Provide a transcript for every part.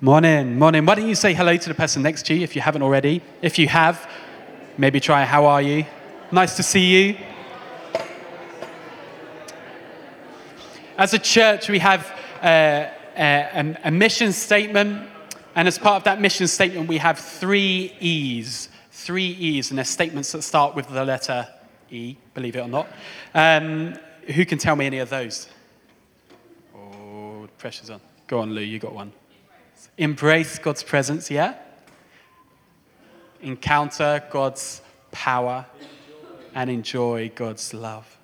Morning, morning. Why don't you say hello to the person next to you if you haven't already? If you have, maybe try, how are you? Nice to see you. As a church, we have uh, a, a mission statement, and as part of that mission statement, we have three E's. Three E's, and they're statements that start with the letter E, believe it or not. Um, who can tell me any of those? Oh, pressure's on. Go on, Lou, you got one. Embrace God's presence, yeah? Encounter God's power and enjoy God's love.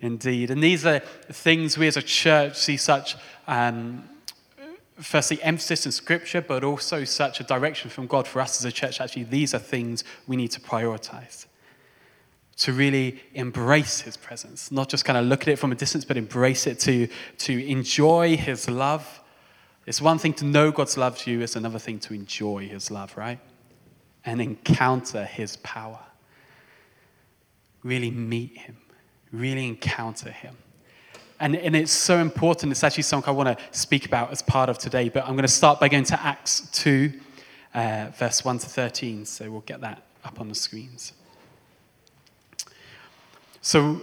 Indeed. And these are things we as a church see such, um, firstly, emphasis in Scripture, but also such a direction from God for us as a church. Actually, these are things we need to prioritize. To really embrace His presence, not just kind of look at it from a distance, but embrace it, to, to enjoy His love. It's one thing to know God's love to you, it's another thing to enjoy His love, right? And encounter His power. Really meet Him really encounter Him. And, and it's so important. It's actually something I want to speak about as part of today. But I'm going to start by going to Acts 2, uh, verse 1 to 13. So we'll get that up on the screens. So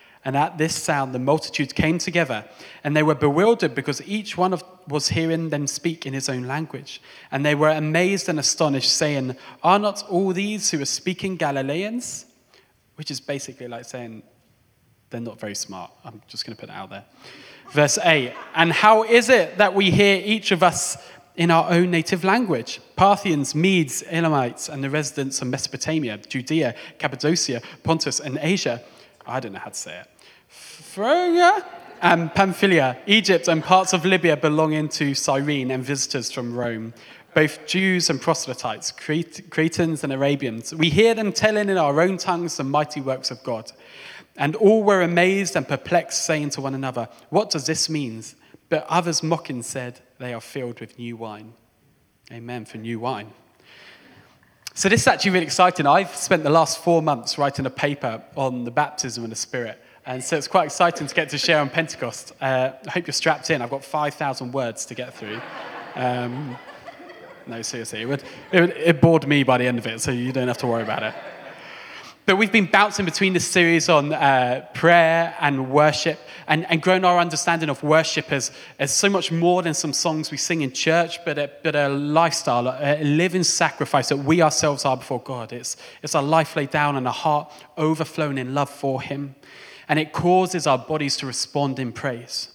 And at this sound, the multitudes came together, and they were bewildered because each one of, was hearing them speak in his own language. And they were amazed and astonished, saying, Are not all these who are speaking Galileans? which is basically like saying they're not very smart. I'm just going to put it out there. Verse 8 And how is it that we hear each of us in our own native language? Parthians, Medes, Elamites, and the residents of Mesopotamia, Judea, Cappadocia, Pontus, and Asia. I don't know how to say it. Phrygia and Pamphylia, Egypt, and parts of Libya belonging to Cyrene, and visitors from Rome both Jews and proselytes, Cretans and Arabians. We hear them telling in our own tongues the mighty works of God. And all were amazed and perplexed, saying to one another, What does this mean? But others mocking said, They are filled with new wine. Amen for new wine. So, this is actually really exciting. I've spent the last four months writing a paper on the baptism of the Spirit. And so it's quite exciting to get to share on Pentecost. Uh, I hope you're strapped in. I've got 5,000 words to get through. Um, no, seriously, it, would, it, would, it bored me by the end of it, so you don't have to worry about it. But we've been bouncing between this series on uh, prayer and worship and, and grown our understanding of worship as, as so much more than some songs we sing in church, but a, but a lifestyle, a, living sacrifice that we ourselves are before God. It's, it's a life laid down and a heart overflowing in love for Him. And it causes our bodies to respond in praise.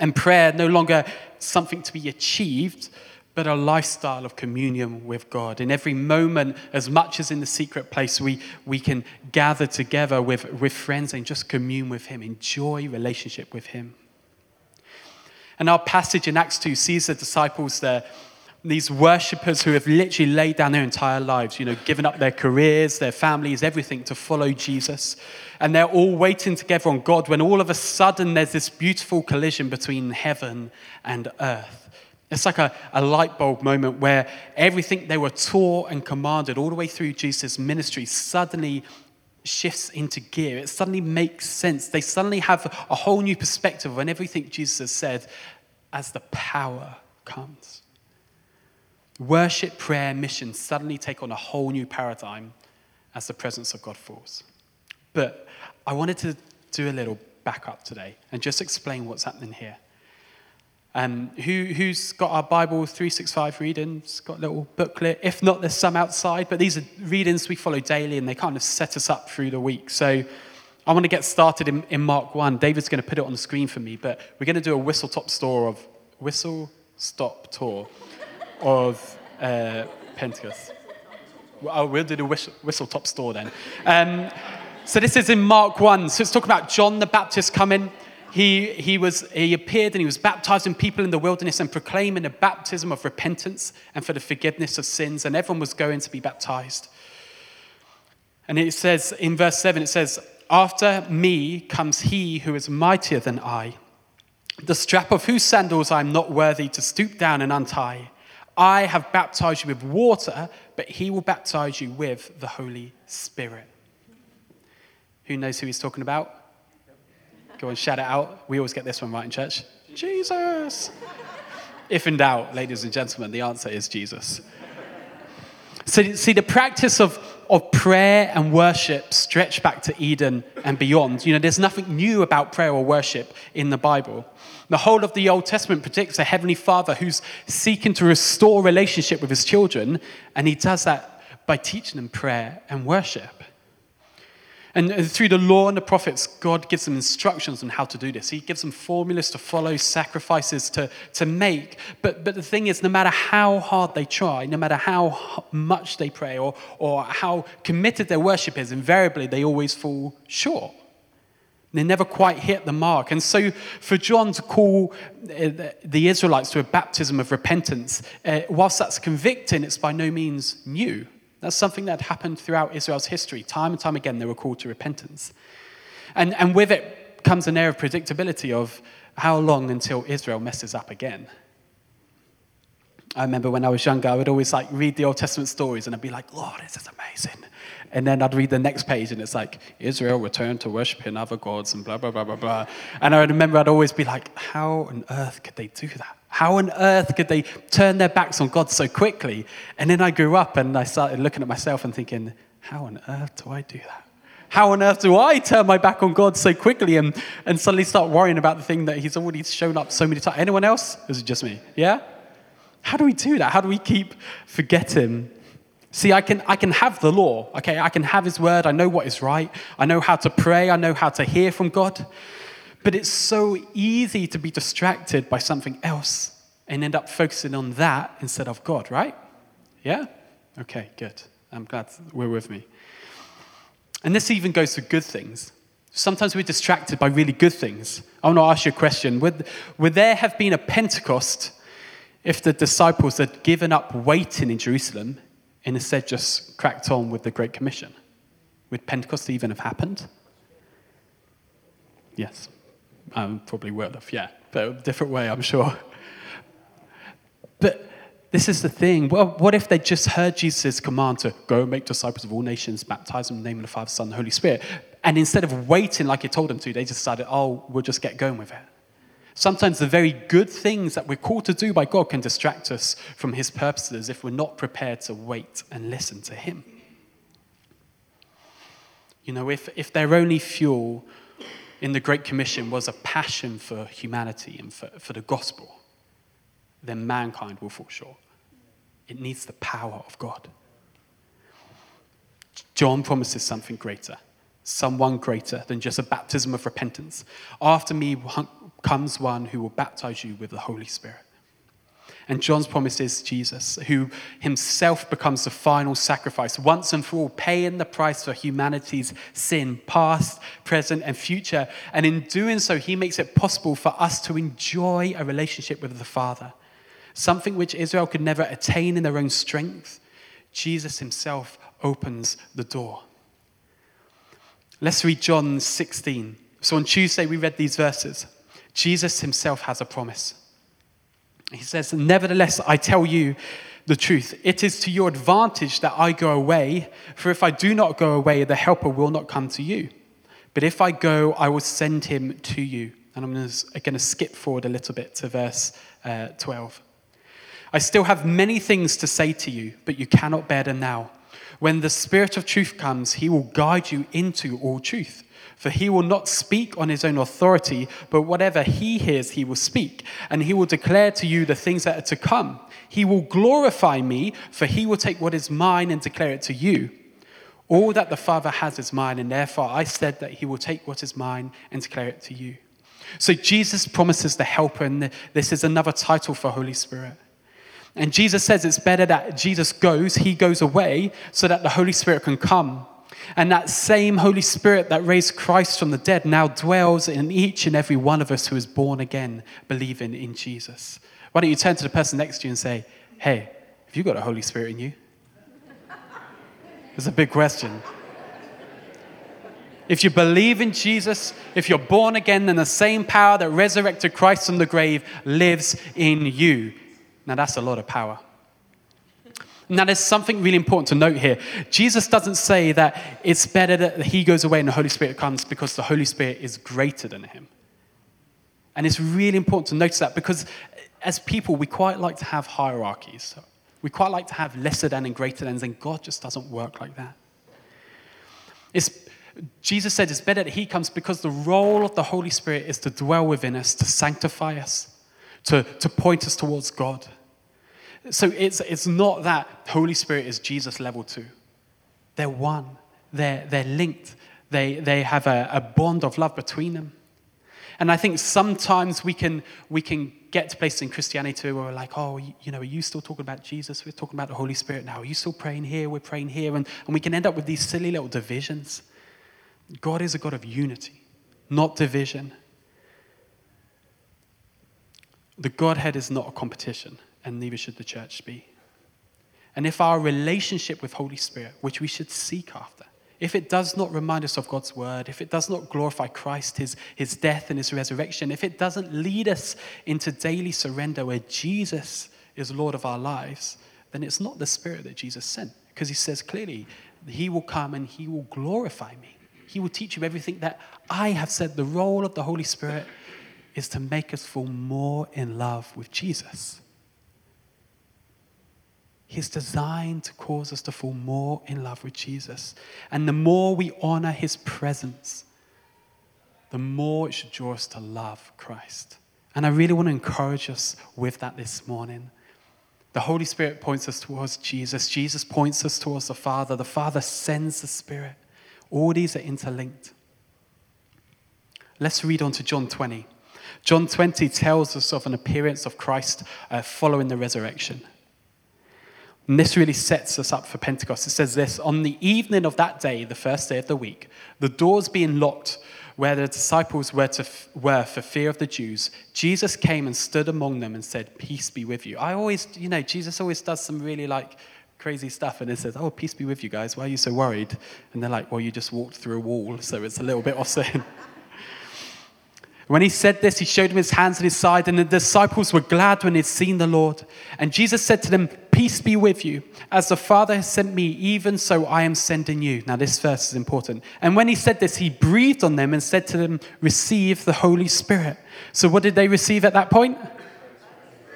And prayer no longer something to be achieved, but a lifestyle of communion with God. In every moment, as much as in the secret place, we, we can gather together with, with friends and just commune with Him, enjoy relationship with Him. And our passage in Acts 2 sees the disciples there, these worshippers who have literally laid down their entire lives, you know, given up their careers, their families, everything to follow Jesus. And they're all waiting together on God when all of a sudden there's this beautiful collision between heaven and earth it's like a, a light bulb moment where everything they were taught and commanded all the way through Jesus' ministry suddenly shifts into gear. It suddenly makes sense. They suddenly have a whole new perspective on everything Jesus has said as the power comes. Worship, prayer, mission suddenly take on a whole new paradigm as the presence of God falls. But I wanted to do a little backup today and just explain what's happening here. Um, who, who's got our Bible 365 readings? Got a little booklet. If not, there's some outside, but these are readings we follow daily and they kind of set us up through the week. So I want to get started in, in Mark 1. David's going to put it on the screen for me, but we're going to do a whistle top tour of whistle stop tour of uh, Pentecost. Well, we'll do the whistle, whistle top store then. Um, so this is in Mark 1. So it's talking about John the Baptist coming he, he, was, he appeared and he was baptizing people in the wilderness and proclaiming a baptism of repentance and for the forgiveness of sins, and everyone was going to be baptized. And it says in verse 7, it says, After me comes he who is mightier than I, the strap of whose sandals I am not worthy to stoop down and untie. I have baptized you with water, but he will baptize you with the Holy Spirit. Who knows who he's talking about? Go and shout it out. We always get this one right in church. Jesus. if in doubt, ladies and gentlemen, the answer is Jesus. So, see, the practice of, of prayer and worship stretch back to Eden and beyond. You know, there's nothing new about prayer or worship in the Bible. The whole of the Old Testament predicts a heavenly father who's seeking to restore relationship with his children, and he does that by teaching them prayer and worship. And through the law and the prophets, God gives them instructions on how to do this. He gives them formulas to follow, sacrifices to, to make. But, but the thing is, no matter how hard they try, no matter how much they pray or, or how committed their worship is, invariably they always fall short. They never quite hit the mark. And so, for John to call uh, the Israelites to a baptism of repentance, uh, whilst that's convicting, it's by no means new. That's something that happened throughout Israel's history. Time and time again, they were called to repentance. And, and with it comes an air of predictability of how long until Israel messes up again. I remember when I was younger, I would always like read the Old Testament stories and I'd be like, Lord, this is amazing. And then I'd read the next page and it's like, Israel returned to worshiping other gods and blah, blah, blah, blah, blah. And I remember I'd always be like, how on earth could they do that? How on earth could they turn their backs on God so quickly? And then I grew up and I started looking at myself and thinking, how on earth do I do that? How on earth do I turn my back on God so quickly and, and suddenly start worrying about the thing that He's already shown up so many times? Anyone else? Is it just me? Yeah? How do we do that? How do we keep forgetting? See, I can, I can have the law, okay? I can have His word. I know what is right. I know how to pray. I know how to hear from God. But it's so easy to be distracted by something else and end up focusing on that instead of God, right? Yeah? Okay, good. I'm glad we're with me. And this even goes to good things. Sometimes we're distracted by really good things. I want to ask you a question. Would, would there have been a Pentecost if the disciples had given up waiting in Jerusalem and instead just cracked on with the Great Commission? Would Pentecost even have happened? Yes. Um, probably would have, yeah, but a different way, I'm sure. But this is the thing. Well, what if they just heard Jesus' command to go make disciples of all nations, baptize them in the name of the Father, Son, and Holy Spirit, and instead of waiting like he told them to, they just decided, oh, we'll just get going with it. Sometimes the very good things that we're called to do by God can distract us from his purposes if we're not prepared to wait and listen to him. You know, if, if their only fuel in the Great Commission was a passion for humanity and for, for the gospel, then mankind will fall short. It needs the power of God. John promises something greater, someone greater than just a baptism of repentance. After me comes one who will baptize you with the Holy Spirit. And John's promise is Jesus, who himself becomes the final sacrifice, once and for all, paying the price for humanity's sin, past, present, and future. And in doing so, he makes it possible for us to enjoy a relationship with the Father, something which Israel could never attain in their own strength. Jesus himself opens the door. Let's read John 16. So on Tuesday, we read these verses. Jesus himself has a promise. He says, Nevertheless, I tell you the truth. It is to your advantage that I go away, for if I do not go away, the Helper will not come to you. But if I go, I will send him to you. And I'm going to skip forward a little bit to verse uh, 12. I still have many things to say to you, but you cannot bear them now. When the Spirit of truth comes, he will guide you into all truth. For he will not speak on his own authority, but whatever he hears, he will speak, and he will declare to you the things that are to come. He will glorify me, for he will take what is mine and declare it to you. All that the Father has is mine, and therefore I said that he will take what is mine and declare it to you. So Jesus promises the helper, and this is another title for Holy Spirit. And Jesus says it's better that Jesus goes, he goes away, so that the Holy Spirit can come And that same Holy Spirit that raised Christ from the dead now dwells in each and every one of us who is born again, believing in Jesus. Why don't you turn to the person next to you and say, Hey, have you got a Holy Spirit in you? It's a big question. If you believe in Jesus, if you're born again, then the same power that resurrected Christ from the grave lives in you. Now, that's a lot of power. Now, there's something really important to note here. Jesus doesn't say that it's better that he goes away and the Holy Spirit comes because the Holy Spirit is greater than him. And it's really important to notice that because as people, we quite like to have hierarchies. We quite like to have lesser than and greater than, and God just doesn't work like that. It's, Jesus said it's better that He comes because the role of the Holy Spirit is to dwell within us, to sanctify us, to, to point us towards God. So it's, it's not that Holy Spirit is Jesus level two. They're one, they're, they're linked, they, they have a, a bond of love between them. And I think sometimes we can, we can get to places in Christianity where we're like, oh, you know, are you still talking about Jesus? We're talking about the Holy Spirit now. Are you still praying here? We're praying here. And, and we can end up with these silly little divisions. God is a God of unity, not division. The Godhead is not a competition and neither should the church be. And if our relationship with Holy Spirit, which we should seek after, if it does not remind us of God's word, if it does not glorify Christ, his, his death and his resurrection, if it doesn't lead us into daily surrender where Jesus is Lord of our lives, then it's not the Spirit that Jesus sent. Because he says clearly, He will come and He will glorify me. He will teach you everything that I have said. The role of the Holy Spirit is to make us fall more in love with Jesus. He's designed to cause us to fall more in love with Jesus. And the more we honor his presence, the more it should draw us to love Christ. And I really want to encourage us with that this morning. The Holy Spirit points us towards Jesus. Jesus points us towards the Father. The Father sends the Spirit. All these are interlinked. Let's read on to John 20. John 20 tells us of an appearance of Christ uh, following the resurrection. And this really sets us up for Pentecost. It says this On the evening of that day, the first day of the week, the doors being locked where the disciples were, to, were for fear of the Jews, Jesus came and stood among them and said, Peace be with you. I always, you know, Jesus always does some really like crazy stuff and it says, Oh, peace be with you guys. Why are you so worried? And they're like, Well, you just walked through a wall, so it's a little bit offsetting. When he said this, he showed him his hands and his side, and the disciples were glad when they'd seen the Lord. And Jesus said to them, Peace be with you. As the Father has sent me, even so I am sending you. Now, this verse is important. And when he said this, he breathed on them and said to them, Receive the Holy Spirit. So, what did they receive at that point?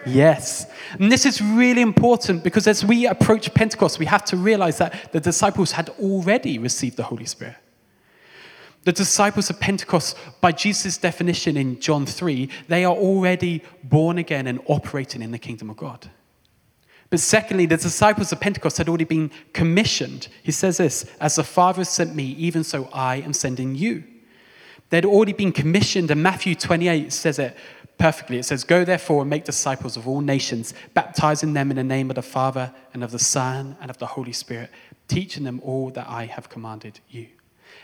Yes. And this is really important because as we approach Pentecost, we have to realize that the disciples had already received the Holy Spirit. The disciples of Pentecost, by Jesus' definition in John 3, they are already born again and operating in the kingdom of God. But secondly, the disciples of Pentecost had already been commissioned. He says this As the Father sent me, even so I am sending you. They'd already been commissioned, and Matthew 28 says it perfectly. It says, Go therefore and make disciples of all nations, baptizing them in the name of the Father and of the Son and of the Holy Spirit, teaching them all that I have commanded you.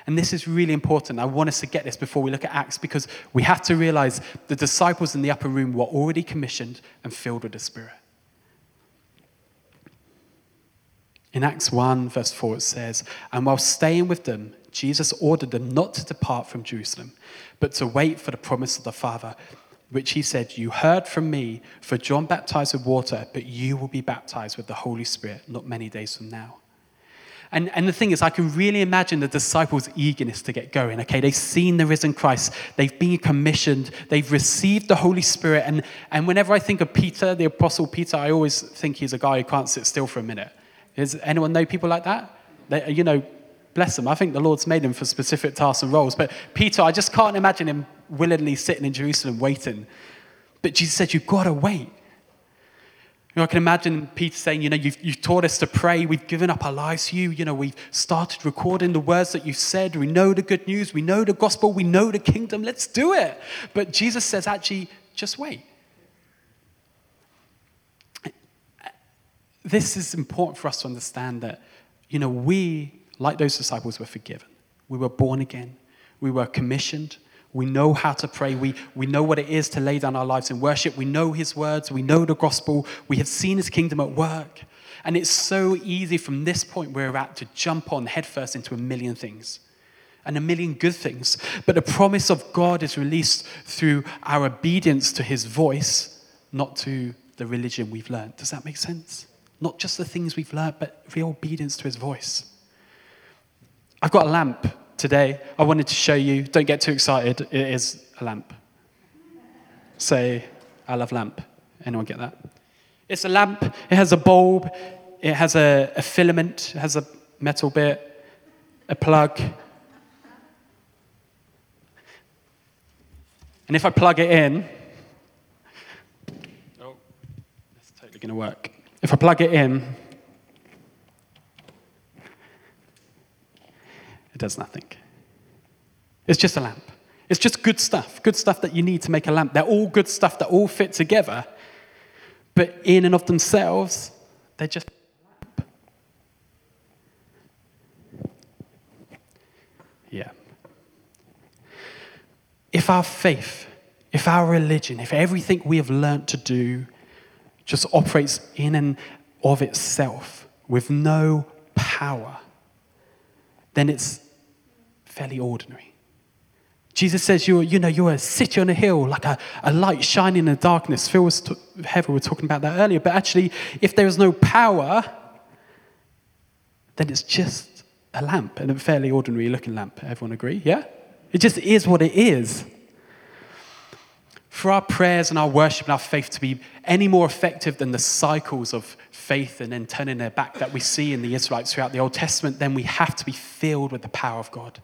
And this is really important. I want us to get this before we look at Acts because we have to realize the disciples in the upper room were already commissioned and filled with the Spirit. In Acts 1, verse 4, it says, And while staying with them, Jesus ordered them not to depart from Jerusalem, but to wait for the promise of the Father, which he said, You heard from me, for John baptized with water, but you will be baptized with the Holy Spirit not many days from now. And, and the thing is, I can really imagine the disciples' eagerness to get going. Okay, they've seen the risen Christ, they've been commissioned, they've received the Holy Spirit. And, and whenever I think of Peter, the Apostle Peter, I always think he's a guy who can't sit still for a minute. Does anyone know people like that? They, you know, bless them. I think the Lord's made them for specific tasks and roles. But Peter, I just can't imagine him willingly sitting in Jerusalem waiting. But Jesus said, You've got to wait. You know, I can imagine Peter saying, You know, you've, you've taught us to pray. We've given up our lives to you. You know, we've started recording the words that you've said. We know the good news. We know the gospel. We know the kingdom. Let's do it. But Jesus says, Actually, just wait. This is important for us to understand that, you know, we like those disciples, were forgiven. We were born again. We were commissioned. We know how to pray. We, we know what it is to lay down our lives in worship. We know his words. We know the gospel. We have seen his kingdom at work. And it's so easy from this point where we're at to jump on headfirst into a million things and a million good things. But the promise of God is released through our obedience to his voice, not to the religion we've learned. Does that make sense? Not just the things we've learned, but real obedience to his voice. I've got a lamp today. I wanted to show you. Don't get too excited. It is a lamp. Say, I love lamp. Anyone get that? It's a lamp. It has a bulb. It has a, a filament. It has a metal bit, a plug, And if I plug it in, oh, it's totally going to work. If I plug it in, it does nothing. It's just a lamp. It's just good stuff, good stuff that you need to make a lamp. They're all good stuff that all fit together, but in and of themselves, they're just a lamp. Yeah if our faith, if our religion, if everything we have learnt to do just operates in and of itself with no power, then it's fairly ordinary. Jesus says you're, you know, you're a city on a hill, like a, a light shining in the darkness. Phil was t- Heather were talking about that earlier. But actually, if there is no power, then it's just a lamp, and a fairly ordinary looking lamp. Everyone agree? Yeah? It just is what it is. For our prayers and our worship and our faith to be any more effective than the cycles of faith and then turning their back that we see in the Israelites throughout the Old Testament, then we have to be filled with the power of God.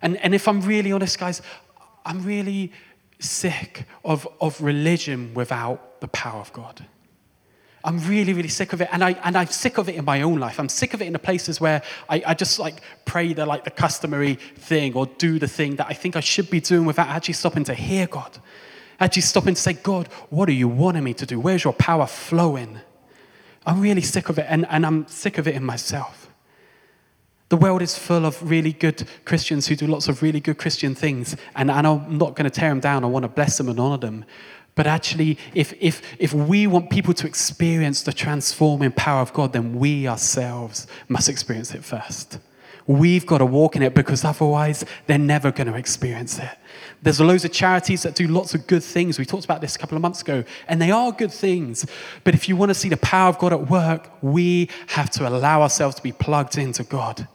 And, and if I'm really honest, guys, I'm really sick of, of religion without the power of God. I'm really, really sick of it. And, I, and I'm sick of it in my own life. I'm sick of it in the places where I, I just like pray the like the customary thing or do the thing that I think I should be doing without actually stopping to hear God. Actually stopping to say, God, what are you wanting me to do? Where's your power flowing? I'm really sick of it. And, and I'm sick of it in myself. The world is full of really good Christians who do lots of really good Christian things. And, and I'm not going to tear them down. I want to bless them and honor them. But actually, if, if, if we want people to experience the transforming power of God, then we ourselves must experience it first. We've got to walk in it because otherwise they're never going to experience it. There's loads of charities that do lots of good things. We talked about this a couple of months ago, and they are good things. But if you want to see the power of God at work, we have to allow ourselves to be plugged into God.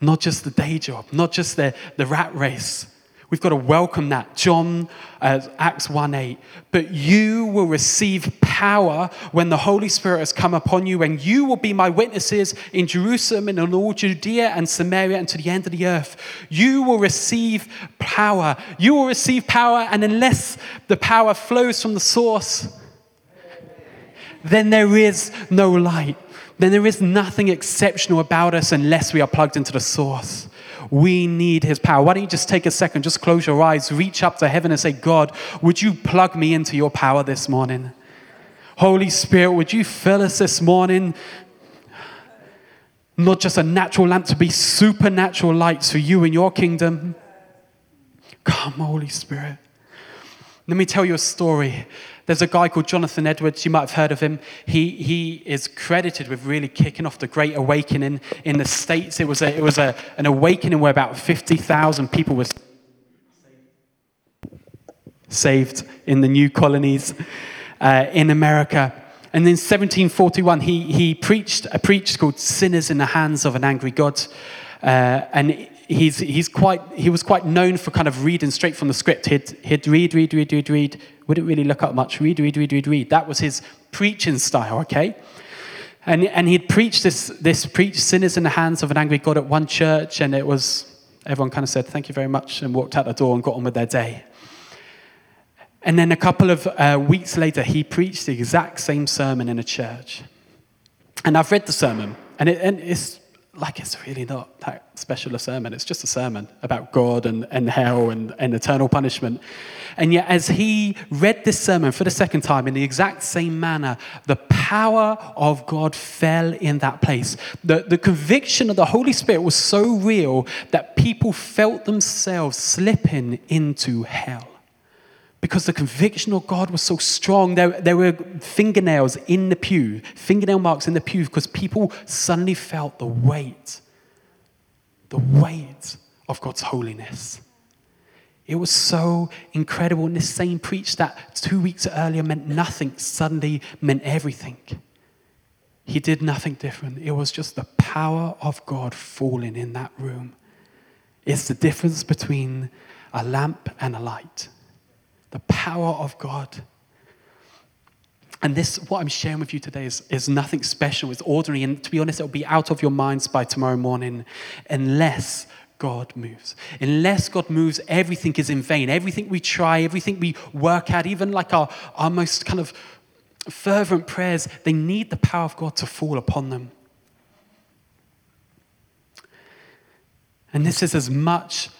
Not just the day job, not just the, the rat race, We've got to welcome that. John, uh, Acts 1 8. But you will receive power when the Holy Spirit has come upon you, and you will be my witnesses in Jerusalem and in all Judea and Samaria and to the end of the earth. You will receive power. You will receive power, and unless the power flows from the source, then there is no light. Then there is nothing exceptional about us unless we are plugged into the source. We need his power. Why don't you just take a second, just close your eyes, reach up to heaven and say, God, would you plug me into your power this morning? Holy Spirit, would you fill us this morning? Not just a natural lamp, to be supernatural lights for you and your kingdom. Come, Holy Spirit. Let me tell you a story. There's a guy called Jonathan Edwards, you might have heard of him. He, he is credited with really kicking off the Great Awakening in the States. It was, a, it was a, an awakening where about 50,000 people were saved in the new colonies uh, in America. And in 1741, he, he preached a preach called Sinners in the Hands of an Angry God. Uh, and he's, he's quite, he was quite known for kind of reading straight from the script. He'd, he'd read, read, read, read, read, wouldn't really look up much, read, read, read, read, read. That was his preaching style, okay? And, and he'd preached this, this preach, sinners in the hands of an angry God at one church, and it was, everyone kind of said, thank you very much, and walked out the door and got on with their day. And then a couple of uh, weeks later, he preached the exact same sermon in a church. And I've read the sermon, and, it, and it's like it's really not that special a sermon. It's just a sermon about God and, and hell and, and eternal punishment. And yet, as he read this sermon for the second time in the exact same manner, the power of God fell in that place. The, the conviction of the Holy Spirit was so real that people felt themselves slipping into hell. Because the conviction of God was so strong, there, there were fingernails in the pew, fingernail marks in the pew, because people suddenly felt the weight, the weight of God's holiness. It was so incredible. And this same preach that two weeks earlier meant nothing suddenly meant everything. He did nothing different. It was just the power of God falling in that room. It's the difference between a lamp and a light. Power of God. And this, what I'm sharing with you today, is, is nothing special. It's ordinary. And to be honest, it'll be out of your minds by tomorrow morning unless God moves. Unless God moves, everything is in vain. Everything we try, everything we work at, even like our, our most kind of fervent prayers, they need the power of God to fall upon them. And this is as much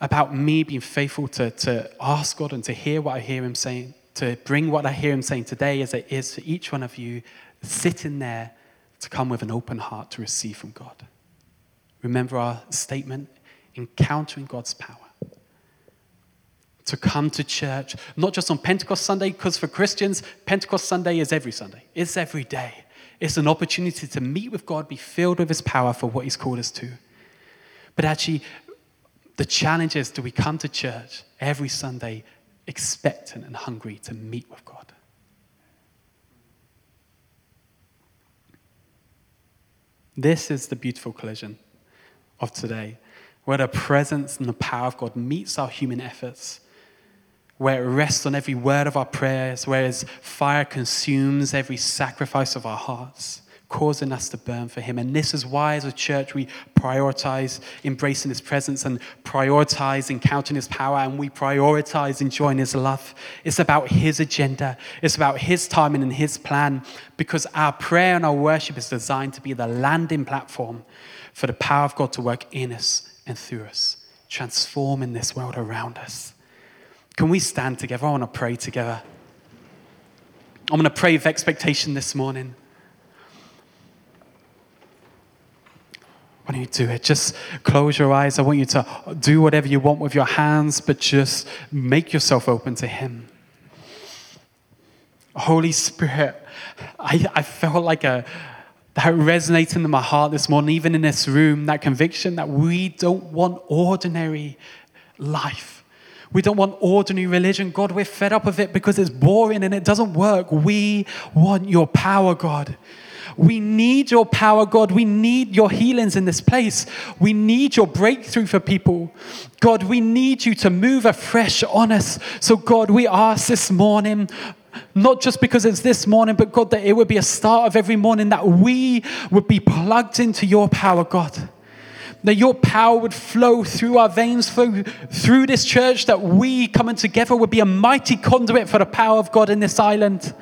about me being faithful to, to ask God and to hear what I hear Him saying, to bring what I hear Him saying today, as it is for each one of you sitting there to come with an open heart to receive from God. Remember our statement encountering God's power. To come to church, not just on Pentecost Sunday, because for Christians, Pentecost Sunday is every Sunday, it's every day. It's an opportunity to meet with God, be filled with His power for what He's called us to. But actually, the challenge is do we come to church every Sunday expectant and hungry to meet with God? This is the beautiful collision of today, where the presence and the power of God meets our human efforts, where it rests on every word of our prayers, where His fire consumes every sacrifice of our hearts, causing us to burn for Him. And this is why, as a church, we prioritize embracing His presence and prioritize encountering His power, and we prioritize enjoying His love. It's about His agenda, it's about His timing and His plan, because our prayer and our worship is designed to be the landing platform for the power of God to work in us and through us, transforming this world around us. Can we stand together? I want to pray together. I'm going to pray with expectation this morning. Why don't you do it? Just close your eyes. I want you to do whatever you want with your hands, but just make yourself open to Him. Holy Spirit, I, I felt like a, that resonating in my heart this morning, even in this room, that conviction that we don't want ordinary life. We don't want ordinary religion. God, we're fed up of it because it's boring and it doesn't work. We want your power, God. We need your power, God. We need your healings in this place. We need your breakthrough for people. God, we need you to move afresh on us. So, God, we ask this morning, not just because it's this morning, but God, that it would be a start of every morning that we would be plugged into your power, God. That your power would flow through our veins, through, through this church, that we coming together would be a mighty conduit for the power of God in this island.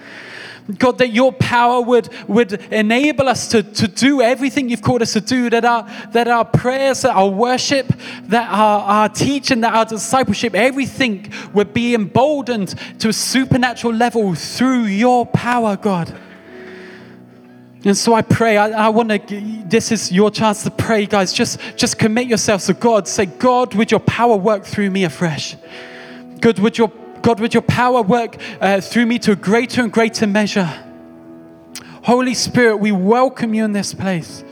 God, that your power would, would enable us to, to do everything you've called us to do, that our, that our prayers, that our worship, that our, our teaching, that our discipleship, everything would be emboldened to a supernatural level through your power, God. And so I pray, I, I want to, this is your chance to pray, guys. Just, just commit yourselves to God. Say, God, would your power work through me afresh? God, would your God, would your power work uh, through me to a greater and greater measure? Holy Spirit, we welcome you in this place.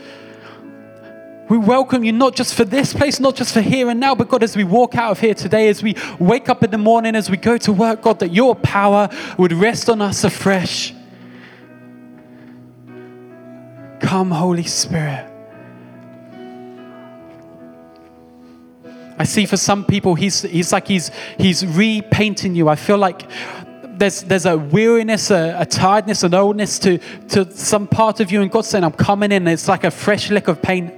We welcome you not just for this place, not just for here and now, but God, as we walk out of here today, as we wake up in the morning, as we go to work, God, that your power would rest on us afresh. Come, Holy Spirit. I see for some people, he's, he's like he's, he's repainting you. I feel like there's, there's a weariness, a, a, tiredness, an oldness to, to some part of you. And God's saying, I'm coming in. It's like a fresh lick of paint.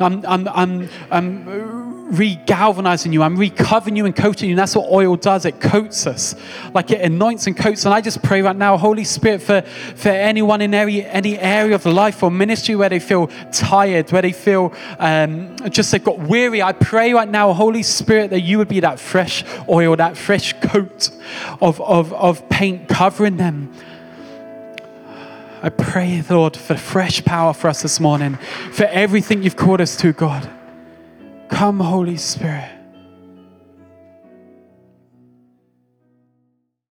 I'm, I'm, I'm, I'm re-galvanizing you. I'm recovering you and coating you. And that's what oil does. It coats us. Like it anoints and coats. And I just pray right now, Holy Spirit, for, for anyone in any, any area of life or ministry where they feel tired, where they feel um, just they've got weary. I pray right now, Holy Spirit, that you would be that fresh oil, that fresh coat of, of, of paint covering them I pray, Lord, for fresh power for us this morning, for everything you've called us to, God. Come, Holy Spirit.